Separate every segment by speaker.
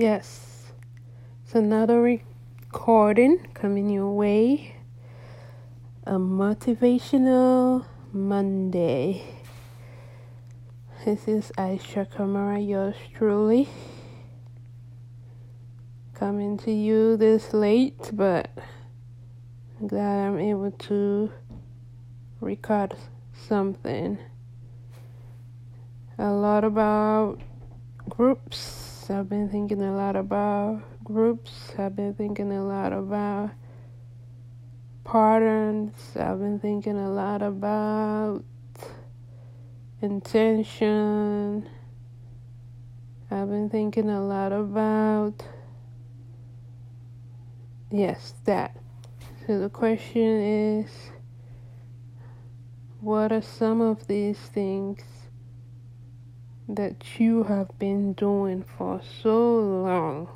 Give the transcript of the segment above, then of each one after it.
Speaker 1: Yes, it's another recording coming your way. A motivational Monday. This is Aisha Kamara, yours truly. Coming to you this late, but glad I'm able to record something. A lot about groups I've been thinking a lot about groups. I've been thinking a lot about patterns. I've been thinking a lot about intention. I've been thinking a lot about, yes, that. So the question is what are some of these things that you have been doing for so long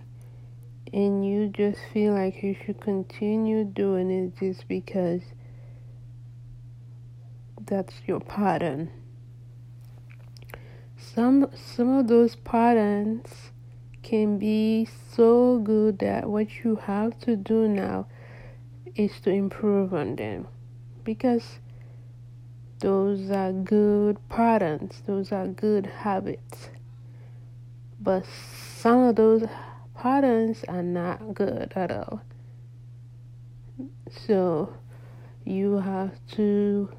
Speaker 1: and you just feel like you should continue doing it just because that's your pattern. Some some of those patterns can be so good that what you have to do now is to improve on them because those are good patterns, those are good habits. But some of those patterns are not good at all. So you have to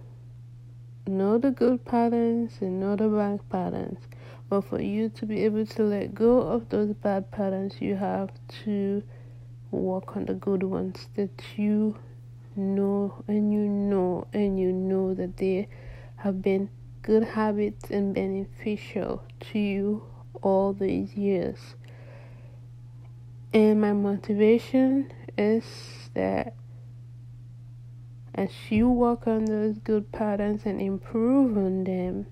Speaker 1: know the good patterns and know the bad patterns. But for you to be able to let go of those bad patterns, you have to work on the good ones that you know and you know and you know that they have been good habits and beneficial to you all these years. And my motivation is that as you work on those good patterns and improve on them,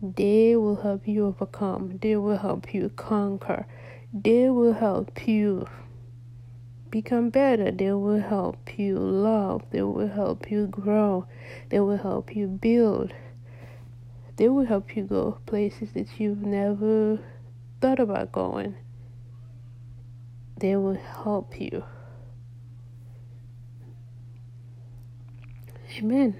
Speaker 1: they will help you overcome, they will help you conquer, they will help you become better. They will help you love. They will help you grow. They will help you build. They will help you go places that you've never thought about going. They will help you. Amen.